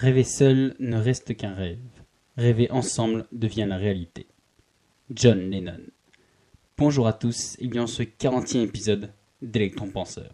Rêver seul ne reste qu'un rêve. Rêver ensemble devient la réalité. John Lennon. Bonjour à tous et bien ce 40e épisode d'Electron Penseur.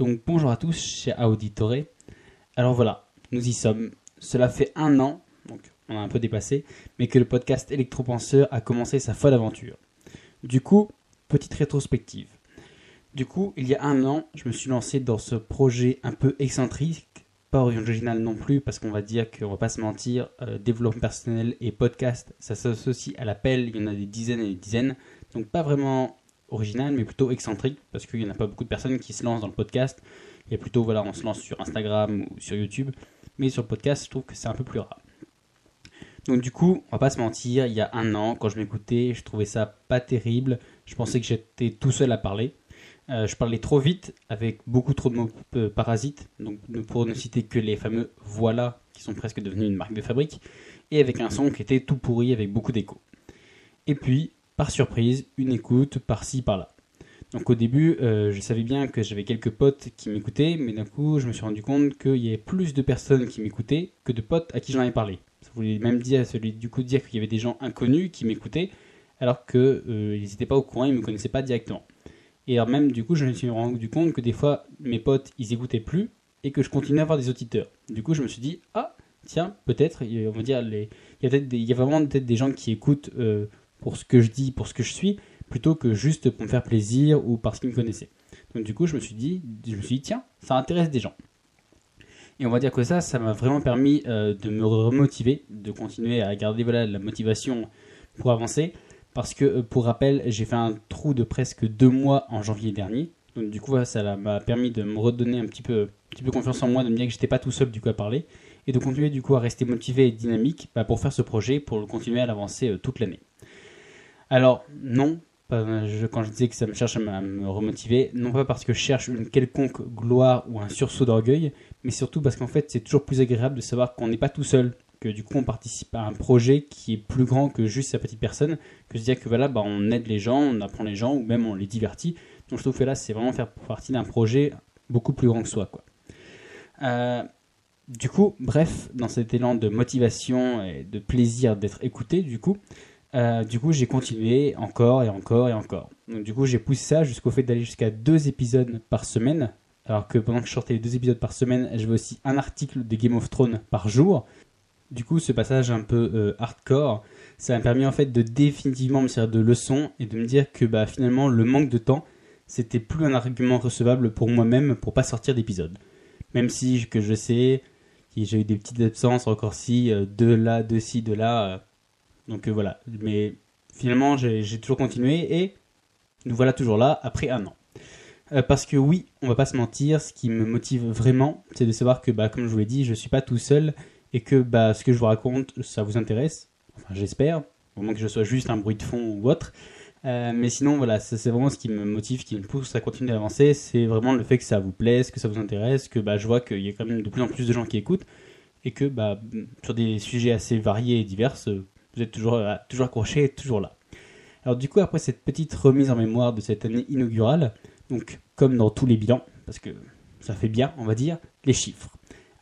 Donc bonjour à tous chez Auditore. Alors voilà, nous y sommes. Cela fait un an, donc on a un peu dépassé, mais que le podcast Electropenseur a commencé sa folle aventure. Du coup, petite rétrospective. Du coup, il y a un an, je me suis lancé dans ce projet un peu excentrique, pas original non plus, parce qu'on va dire qu'on va pas se mentir, euh, développement personnel et podcast, ça s'associe à l'appel, il y en a des dizaines et des dizaines, donc pas vraiment original, mais plutôt excentrique, parce qu'il n'y en a pas beaucoup de personnes qui se lancent dans le podcast. Il y a plutôt, voilà, on se lance sur Instagram ou sur YouTube, mais sur le podcast, je trouve que c'est un peu plus rare. Donc du coup, on va pas se mentir, il y a un an, quand je m'écoutais, je trouvais ça pas terrible. Je pensais que j'étais tout seul à parler. Euh, je parlais trop vite, avec beaucoup trop de mots euh, parasites, donc pour ne citer que les fameux voilà, qui sont presque devenus une marque de fabrique, et avec un son qui était tout pourri, avec beaucoup d'écho. Et puis, par surprise, une écoute par-ci, par-là. Donc au début, euh, je savais bien que j'avais quelques potes qui m'écoutaient, mais d'un coup, je me suis rendu compte qu'il y avait plus de personnes qui m'écoutaient que de potes à qui j'en avais parlé. Ça voulait même dire, celui du coup dire qu'il y avait des gens inconnus qui m'écoutaient, alors qu'ils euh, n'étaient pas au courant, ils me connaissaient pas directement. Et alors même du coup, je me suis rendu compte que des fois, mes potes, ils écoutaient plus et que je continuais à avoir des auditeurs. Du coup, je me suis dit, ah, tiens, peut-être, on va dire, il, y a il y a vraiment peut-être des gens qui écoutent euh, pour ce que je dis, pour ce que je suis, plutôt que juste pour me faire plaisir ou parce qu'ils me connaissaient. Donc du coup, je me suis dit, je me suis dit tiens, ça intéresse des gens. Et on va dire que ça, ça m'a vraiment permis euh, de me remotiver, de continuer à garder voilà, la motivation pour avancer. Parce que, euh, pour rappel, j'ai fait un trou de presque deux mois en janvier dernier. Donc du coup, ça m'a permis de me redonner un petit peu, un petit peu confiance en moi, de me dire que j'étais pas tout seul du coup à parler. Et de continuer du coup à rester motivé et dynamique bah, pour faire ce projet, pour continuer à l'avancer euh, toute l'année. Alors, non, quand je disais que ça me cherche à me remotiver, non pas parce que je cherche une quelconque gloire ou un sursaut d'orgueil, mais surtout parce qu'en fait, c'est toujours plus agréable de savoir qu'on n'est pas tout seul, que du coup, on participe à un projet qui est plus grand que juste sa petite personne, que se dire que voilà, bah, on aide les gens, on apprend les gens, ou même on les divertit. Donc, je trouve que là, c'est vraiment faire partie d'un projet beaucoup plus grand que soi, quoi. Euh, du coup, bref, dans cet élan de motivation et de plaisir d'être écouté, du coup, euh, du coup, j'ai continué encore et encore et encore. Donc, du coup, j'ai poussé ça jusqu'au fait d'aller jusqu'à deux épisodes par semaine. Alors que pendant que je sortais les deux épisodes par semaine, veux aussi un article de Game of Thrones par jour. Du coup, ce passage un peu euh, hardcore, ça m'a permis en fait de définitivement me servir de leçon et de me dire que bah, finalement, le manque de temps, c'était plus un argument recevable pour moi-même pour pas sortir d'épisode. Même si que je sais que j'ai eu des petites absences encore si, euh, de là, de ci, de là donc euh, voilà, mais finalement j'ai toujours continué et nous voilà toujours là après un an. Euh, parce que oui, on va pas se mentir, ce qui me motive vraiment, c'est de savoir que, bah, comme je vous l'ai dit, je suis pas tout seul et que bah, ce que je vous raconte, ça vous intéresse. Enfin, j'espère, au moins que je sois juste un bruit de fond ou autre. Euh, mais sinon, voilà, c'est vraiment ce qui me motive, qui me pousse à continuer d'avancer. C'est vraiment le fait que ça vous plaise, que ça vous intéresse, que bah, je vois qu'il y a quand même de plus en plus de gens qui écoutent et que bah, sur des sujets assez variés et divers, vous êtes toujours, euh, toujours accroché, toujours là. Alors du coup, après cette petite remise en mémoire de cette année inaugurale, donc comme dans tous les bilans, parce que ça fait bien, on va dire, les chiffres.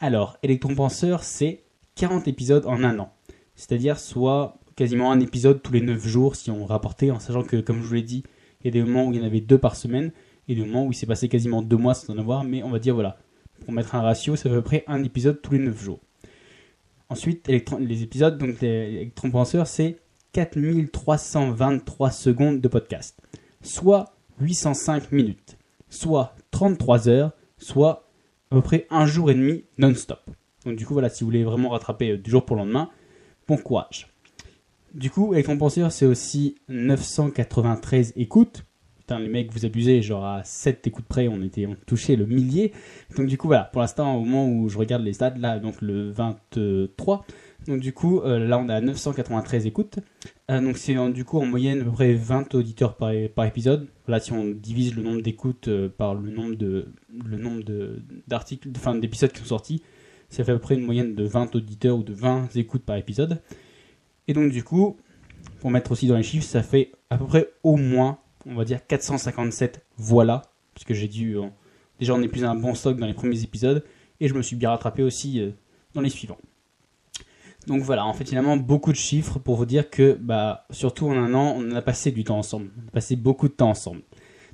Alors, Electron Penseur, c'est 40 épisodes en un an. C'est-à-dire soit quasiment un épisode tous les 9 jours si on rapportait, en sachant que, comme je vous l'ai dit, il y a des moments où il y en avait deux par semaine, et des moments où il s'est passé quasiment deux mois sans en avoir, mais on va dire, voilà, pour mettre un ratio, c'est à peu près un épisode tous les 9 jours. Ensuite, les épisodes, donc les Penseur, c'est 4323 secondes de podcast, soit 805 minutes, soit 33 heures, soit à peu près un jour et demi non-stop. Donc du coup, voilà, si vous voulez vraiment rattraper euh, du jour pour le lendemain, bon courage. Du coup, Penseur, c'est aussi 993 écoutes, les mecs, vous abusez, genre à 7 écoutes près, on était on le millier. Donc du coup, voilà, pour l'instant, au moment où je regarde les stats, là, donc le 23, donc du coup, euh, là, on a 993 écoutes. Euh, donc c'est du coup en moyenne à peu près 20 auditeurs par, par épisode. Là, si on divise le nombre d'écoutes euh, par le nombre de le nombre d'articles, enfin d'épisodes qui sont sortis, ça fait à peu près une moyenne de 20 auditeurs ou de 20 écoutes par épisode. Et donc du coup, pour mettre aussi dans les chiffres, ça fait à peu près au moins, on va dire 457 voilà, parce que j'ai dû déjà on est plus un bon stock dans les premiers épisodes et je me suis bien rattrapé aussi dans les suivants. Donc voilà, en fait, finalement, beaucoup de chiffres pour vous dire que, bah, surtout en un an, on a passé du temps ensemble. On a passé beaucoup de temps ensemble.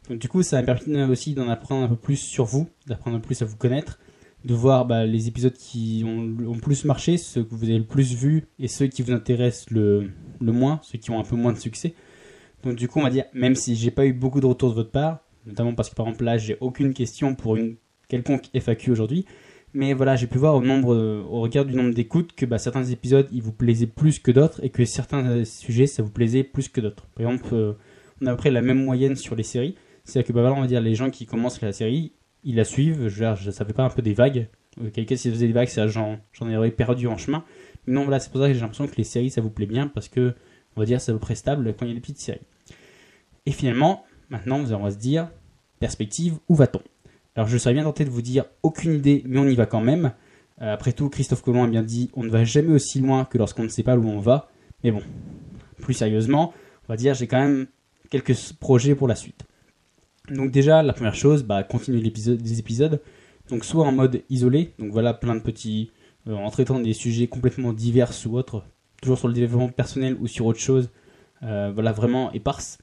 Donc du coup, ça m'a permis aussi d'en apprendre un peu plus sur vous, d'apprendre un peu plus à vous connaître, de voir bah, les épisodes qui ont, ont, plus marché, ceux que vous avez le plus vus et ceux qui vous intéressent le, le moins, ceux qui ont un peu moins de succès. Donc du coup, on va dire, même si j'ai pas eu beaucoup de retours de votre part, notamment parce que par exemple là, j'ai aucune question pour une quelconque FAQ aujourd'hui, mais voilà, j'ai pu voir au nombre, au regard du nombre d'écoutes que bah, certains épisodes ils vous plaisaient plus que d'autres et que certains euh, sujets ça vous plaisait plus que d'autres. Par exemple, euh, on a à peu près la même moyenne sur les séries. C'est-à-dire que bah, voilà, on va dire les gens qui commencent la série, ils la suivent. Dire, ça fait pas un peu des vagues. Euh, quelqu'un s'il faisait des vagues, j'en, aurais perdu en chemin. Mais non, voilà, c'est pour ça que j'ai l'impression que les séries ça vous plaît bien parce que on va dire c'est à peu stable quand il y a des petites séries. Et finalement, maintenant, on va se dire perspective, où va-t-on? Alors je serais bien tenté de vous dire aucune idée, mais on y va quand même. Euh, après tout, Christophe Colomb a bien dit on ne va jamais aussi loin que lorsqu'on ne sait pas où on va. Mais bon, plus sérieusement, on va dire j'ai quand même quelques projets pour la suite. Donc déjà, la première chose, bah, continuer l'épisode, des épisodes. Donc soit en mode isolé, donc voilà plein de petits, euh, en traitant des sujets complètement divers ou autres, toujours sur le développement personnel ou sur autre chose, euh, voilà vraiment éparse.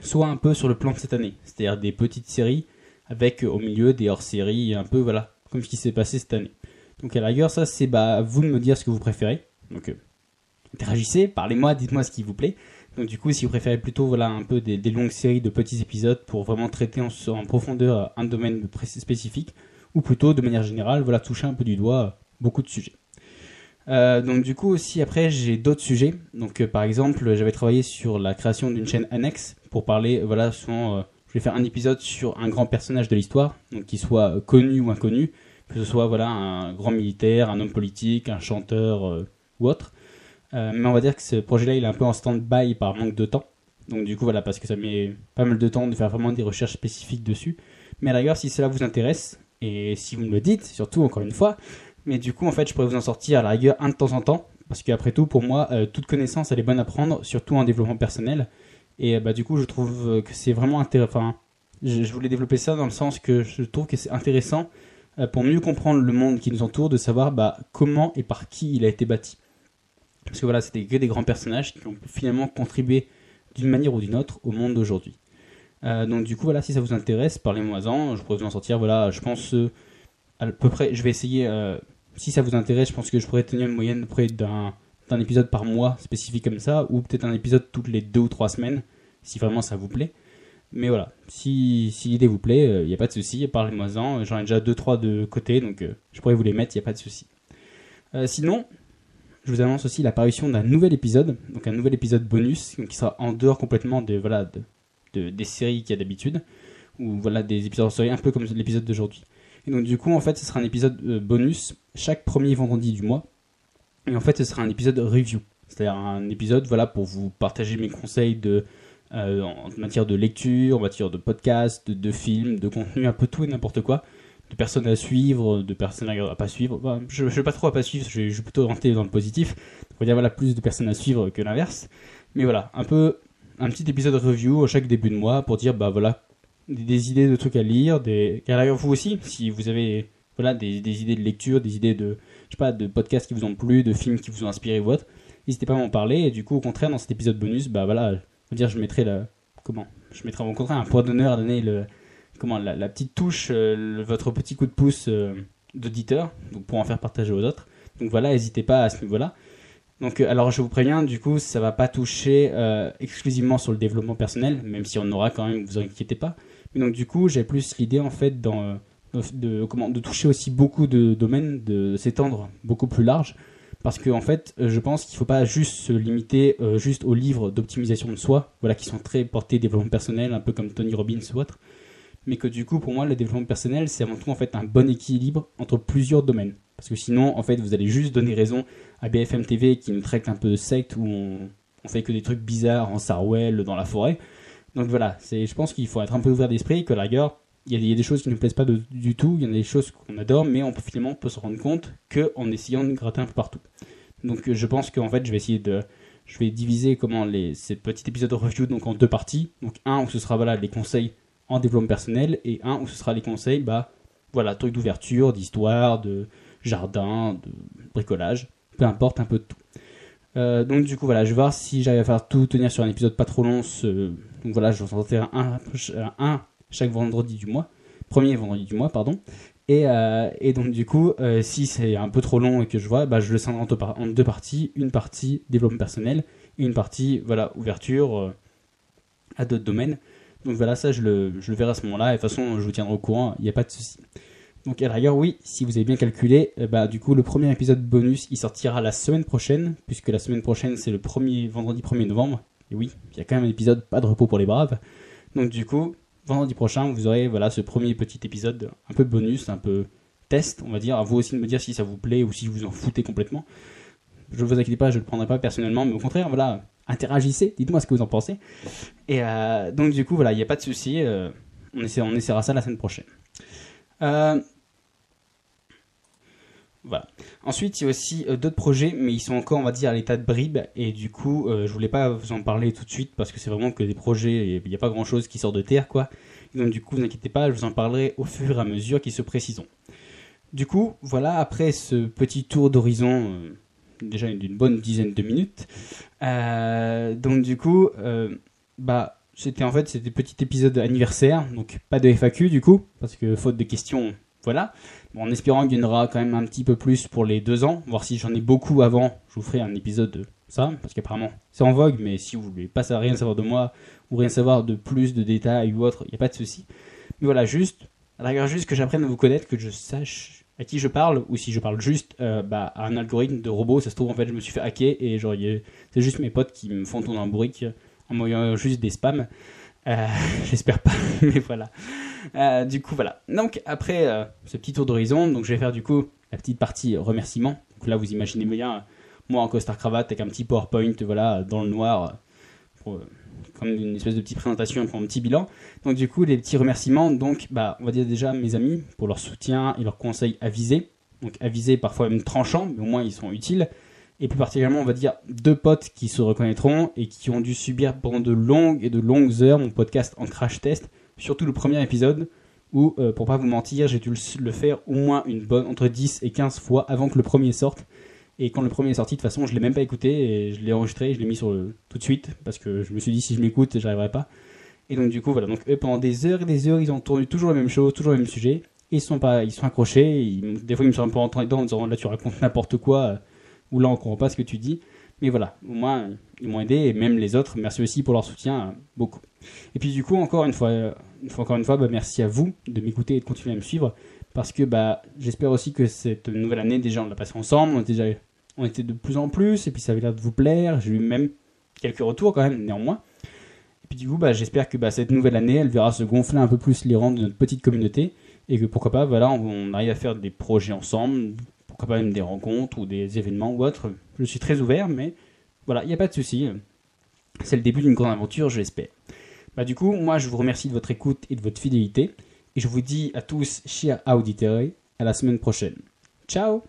Soit un peu sur le plan de cette année, c'est-à-dire des petites séries avec euh, au milieu des hors-séries, un peu voilà, comme ce qui s'est passé cette année. Donc à la rigueur, ça c'est bah, vous de me dire ce que vous préférez. Donc euh, interagissez, parlez-moi, dites-moi ce qui vous plaît. Donc du coup, si vous préférez plutôt voilà un peu des, longues séries de petits épisodes pour vraiment traiter en, profondeur un domaine spécifique, ou plutôt de manière générale, voilà toucher un peu du doigt beaucoup de sujets. Euh, donc du coup aussi après j'ai d'autres sujets. Donc par exemple j'avais travaillé sur la création d'une chaîne annexe pour parler voilà souvent je vais faire un épisode sur un grand personnage de l'histoire, donc qu'il soit connu ou inconnu, que ce soit voilà un grand militaire, un homme politique, un chanteur euh, ou autre. Euh, mais on va dire que ce projet-là, il est un peu en stand-by par manque de temps. Donc du coup, voilà, parce que ça met pas mal de temps de faire vraiment des recherches spécifiques dessus. Mais à la rigueur, si cela vous intéresse, et si vous me le dites, surtout encore une fois, mais du coup, en fait, je pourrais vous en sortir à la rigueur un de temps en temps, parce qu'après tout, pour moi, euh, toute connaissance, elle est bonne à prendre, surtout en développement personnel. Et bah, du coup, je trouve que c'est vraiment intéressant. je, voulais développer ça dans le sens que je trouve que c'est intéressant euh, pour mieux comprendre le monde qui nous entoure, de savoir bah, comment et par qui il a été bâti. Parce que voilà, c'était que des grands personnages qui ont finalement contribué d'une manière ou d'une autre au monde d'aujourd'hui. Euh, donc du coup, voilà, si ça vous intéresse, parlez-moi-en. Je pourrais vous en sortir. Voilà, je pense euh, à peu près. Je vais essayer. si ça vous intéresse, je pense que je pourrais tenir une moyenne près d'un un épisode par mois spécifique comme ça, ou peut-être un épisode toutes les deux ou trois semaines, si vraiment ça vous plaît. Mais voilà, si, si l'idée vous plaît, il euh, n'y a pas de souci, parlez-moi-en. J'en ai déjà deux trois de côté, donc euh, je pourrais vous les mettre, il n'y a pas de souci. Euh, sinon, je vous annonce aussi l'apparition d'un nouvel épisode, donc un nouvel épisode bonus, qui sera en dehors complètement de, voilà, de, des séries qu'il y a d'habitude, ou voilà, des épisodes en série un peu comme l'épisode d'aujourd'hui. Et donc du coup, en fait, ce sera un épisode bonus chaque premier vendredi du mois, et en fait, ce sera un épisode review. C'est-à-dire un épisode voilà, pour vous partager mes conseils de, euh, en matière de lecture, en matière de podcast, de, films, de contenu, un peu tout et n'importe quoi. De personnes à suivre, de personnes à, pas suivre. je ne vais pas trop à pas suivre, je, vais plutôt orienter dans le positif. On va plus de personnes à suivre que l'inverse. Mais voilà, un peu un petit épisode review chaque début de mois pour dire bah voilà des, idées de trucs à lire, des car vous aussi si vous avez voilà des, idées de lecture, des idées de je sais pas, de podcasts qui vous ont plu, de films qui vous ont inspiré ou autre, n'hésitez pas à m'en parler. Et du coup, au contraire, dans cet épisode bonus, bah voilà, je dire, je mettrai la, comment, je mettrai au contraire un point d'honneur à donner le, comment, la, petite touche, euh, votre petit coup de pouce euh, d'auditeur, donc pour en faire partager aux autres. Donc voilà, n'hésitez pas à ce niveau-là. Donc, euh, alors je vous préviens, du coup, ça va pas toucher exclusivement sur le développement personnel, même si on aura quand même, vous inquiétez pas. Mais donc, du coup, j'ai plus l'idée en fait dans de, toucher aussi beaucoup de domaines, de s'étendre beaucoup plus large. parce que en fait, euh, je pense qu'il ne faut pas juste se limiter euh, juste aux livres d'optimisation de soi, voilà, qui sont très portés développement personnel, un peu comme Tony Robbins ou autre, mais que du coup, pour moi, le développement personnel, c'est avant tout en fait un bon équilibre entre plusieurs domaines. Parce que sinon, en fait, vous allez juste donner raison à BFM TV qui nous traite un peu de secte où on, on fait que des trucs bizarres en Sarwell dans la forêt. Donc voilà, je pense qu'il faut être un peu ouvert d'esprit, que la rigueur, il y, a des choses qui ne plaisent pas du tout, il y en a des choses qu'on adore, mais on finalement peut se rendre compte qu'en essayant de gratter un peu partout. Donc je pense qu'en fait, je vais essayer de, je vais diviser comment les, ces petits épisodes de review donc en deux parties. Donc un où ce sera voilà les conseils en développement personnel et un où ce sera les conseils bah voilà trucs d'ouverture, d'histoire, de jardin, de bricolage, peu importe un peu de tout. Euh, donc du coup voilà, je vais voir si j'arrive à faire tout tenir sur un épisode pas trop long. Donc voilà, je vais en faire un, un chaque vendredi du mois, premier vendredi du mois, pardon. Et, euh, et donc du coup, euh, si c'est un peu trop long et que je vois, bah, je le scinde en, deux parties, une partie développement personnel, une partie voilà ouverture euh, à d'autres domaines. Donc voilà, ça je le, je le verrai à ce moment-là. Et de toute façon, je vous tiendrai au courant, il n'y a pas de souci. Donc à la oui, si vous avez bien calculé, bah du coup le premier épisode bonus il sortira la semaine prochaine, puisque la semaine prochaine c'est le premier vendredi 1er novembre. Et oui, il y a quand même un épisode pas de repos pour les braves. Donc du coup, vendredi prochain, vous aurez voilà ce premier petit épisode un peu bonus, un peu test, on va dire. À vous aussi de me dire si ça vous plaît ou si vous en foutez complètement. Je ne vous inquiétez pas, je le prendrai pas personnellement, mais au contraire, voilà, interagissez, dites-moi ce que vous en pensez. Et euh, donc du coup, voilà, il n'y a pas de souci, euh, on, on essaiera ça la semaine prochaine. Euh, Ensuite, il y a aussi euh, d'autres projets, mais ils sont encore, on va dire, à l'état de bribe. Et du coup, euh, je voulais pas vous en parler tout de suite parce que c'est vraiment que des projets, il n'y a pas grand chose qui sort de terre, quoi. donc, du coup, vous inquiétez pas, je vous en parlerai au fur et à mesure qu'ils se précisent. Du coup, voilà, après ce petit tour d'horizon, euh, déjà d'une bonne dizaine de minutes, donc du coup, bah, c'était en fait, c'était petit épisode anniversaire, donc pas de FAQ du coup, parce que faute de questions, voilà en espérant qu'il y en aura quand même un petit peu plus pour les deux ans, voir si j'en ai beaucoup avant, je vous ferai un épisode de ça, parce qu'apparemment c'est en vogue, mais si vous voulez pas rien savoir de moi, ou rien savoir de plus de détails ou autre, il n'y a pas de souci. Mais voilà, juste, à la juste que j'apprenne à vous connaître, que je sache à qui je parle, ou si je parle juste euh, bah, à un algorithme de robot, ça se trouve en fait je me suis fait hacker et c'est juste mes potes qui me font tourner en bourrique en m'envoyant juste des spams. Euh, j'espère pas, mais voilà. Euh, du coup, voilà. Donc, après euh, ce petit tour d'horizon, donc je vais faire du coup la petite partie remerciement. Donc là, vous imaginez bien, moi en costard cravate avec un petit PowerPoint, voilà, dans le noir, comme une espèce de petite présentation pour un petit bilan. Donc, du coup, les petits remerciements, donc, bah, on va dire déjà mes amis pour leur soutien et leurs conseils avisés. Donc, avisés, parfois même tranchants, mais au moins ils sont utiles et plus particulièrement, on va dire, deux potes qui se reconnaîtront et qui ont dû subir pendant de longues et de longues heures mon podcast en crash test, surtout le premier épisode, où, euh, pour pas vous mentir, j'ai dû le faire au moins une bonne, entre 10 et 15 fois avant que le premier sorte. Et quand le premier est sorti, de toute façon, je l'ai même pas écouté et je l'ai enregistré, je l'ai mis sur le, tout de suite, parce que je me suis dit, si je m'écoute, j'arriverai pas. Et donc, du coup, voilà. Donc, eux, pendant des heures et des heures, ils ont tourné toujours la même chose, toujours le même sujet. Et ils sont pas, ils sont accrochés. des fois, ils me sont un peu rentrés dedans en disant, là, tu racontes n'importe quoi ou là on comprend pas ce que tu dis. Mais voilà, au moins ils m'ont aidé et même les autres, merci aussi pour leur soutien, beaucoup. Et puis du coup, encore une fois, fois encore une fois, bah, merci à vous de m'écouter et de continuer à me suivre parce que bah, j'espère aussi que cette nouvelle année, déjà on l'a passée ensemble, on déjà, on était de plus en plus et puis ça avait l'air de vous plaire. J'ai eu même quelques retours quand même, néanmoins. Et puis du coup, bah, j'espère que cette nouvelle année, elle verra se gonfler un peu plus les rangs de notre petite communauté et que pourquoi pas, voilà, on arrive à faire des projets ensemble, même des rencontres ou des événements ou autres. Je suis très ouvert, mais voilà, il n'y a pas de souci. C'est le début d'une grande aventure, je l'espère. Bah, du coup, moi, je vous remercie de votre écoute et de votre fidélité. Et je vous dis à tous, chers auditeurs, à la semaine prochaine. Ciao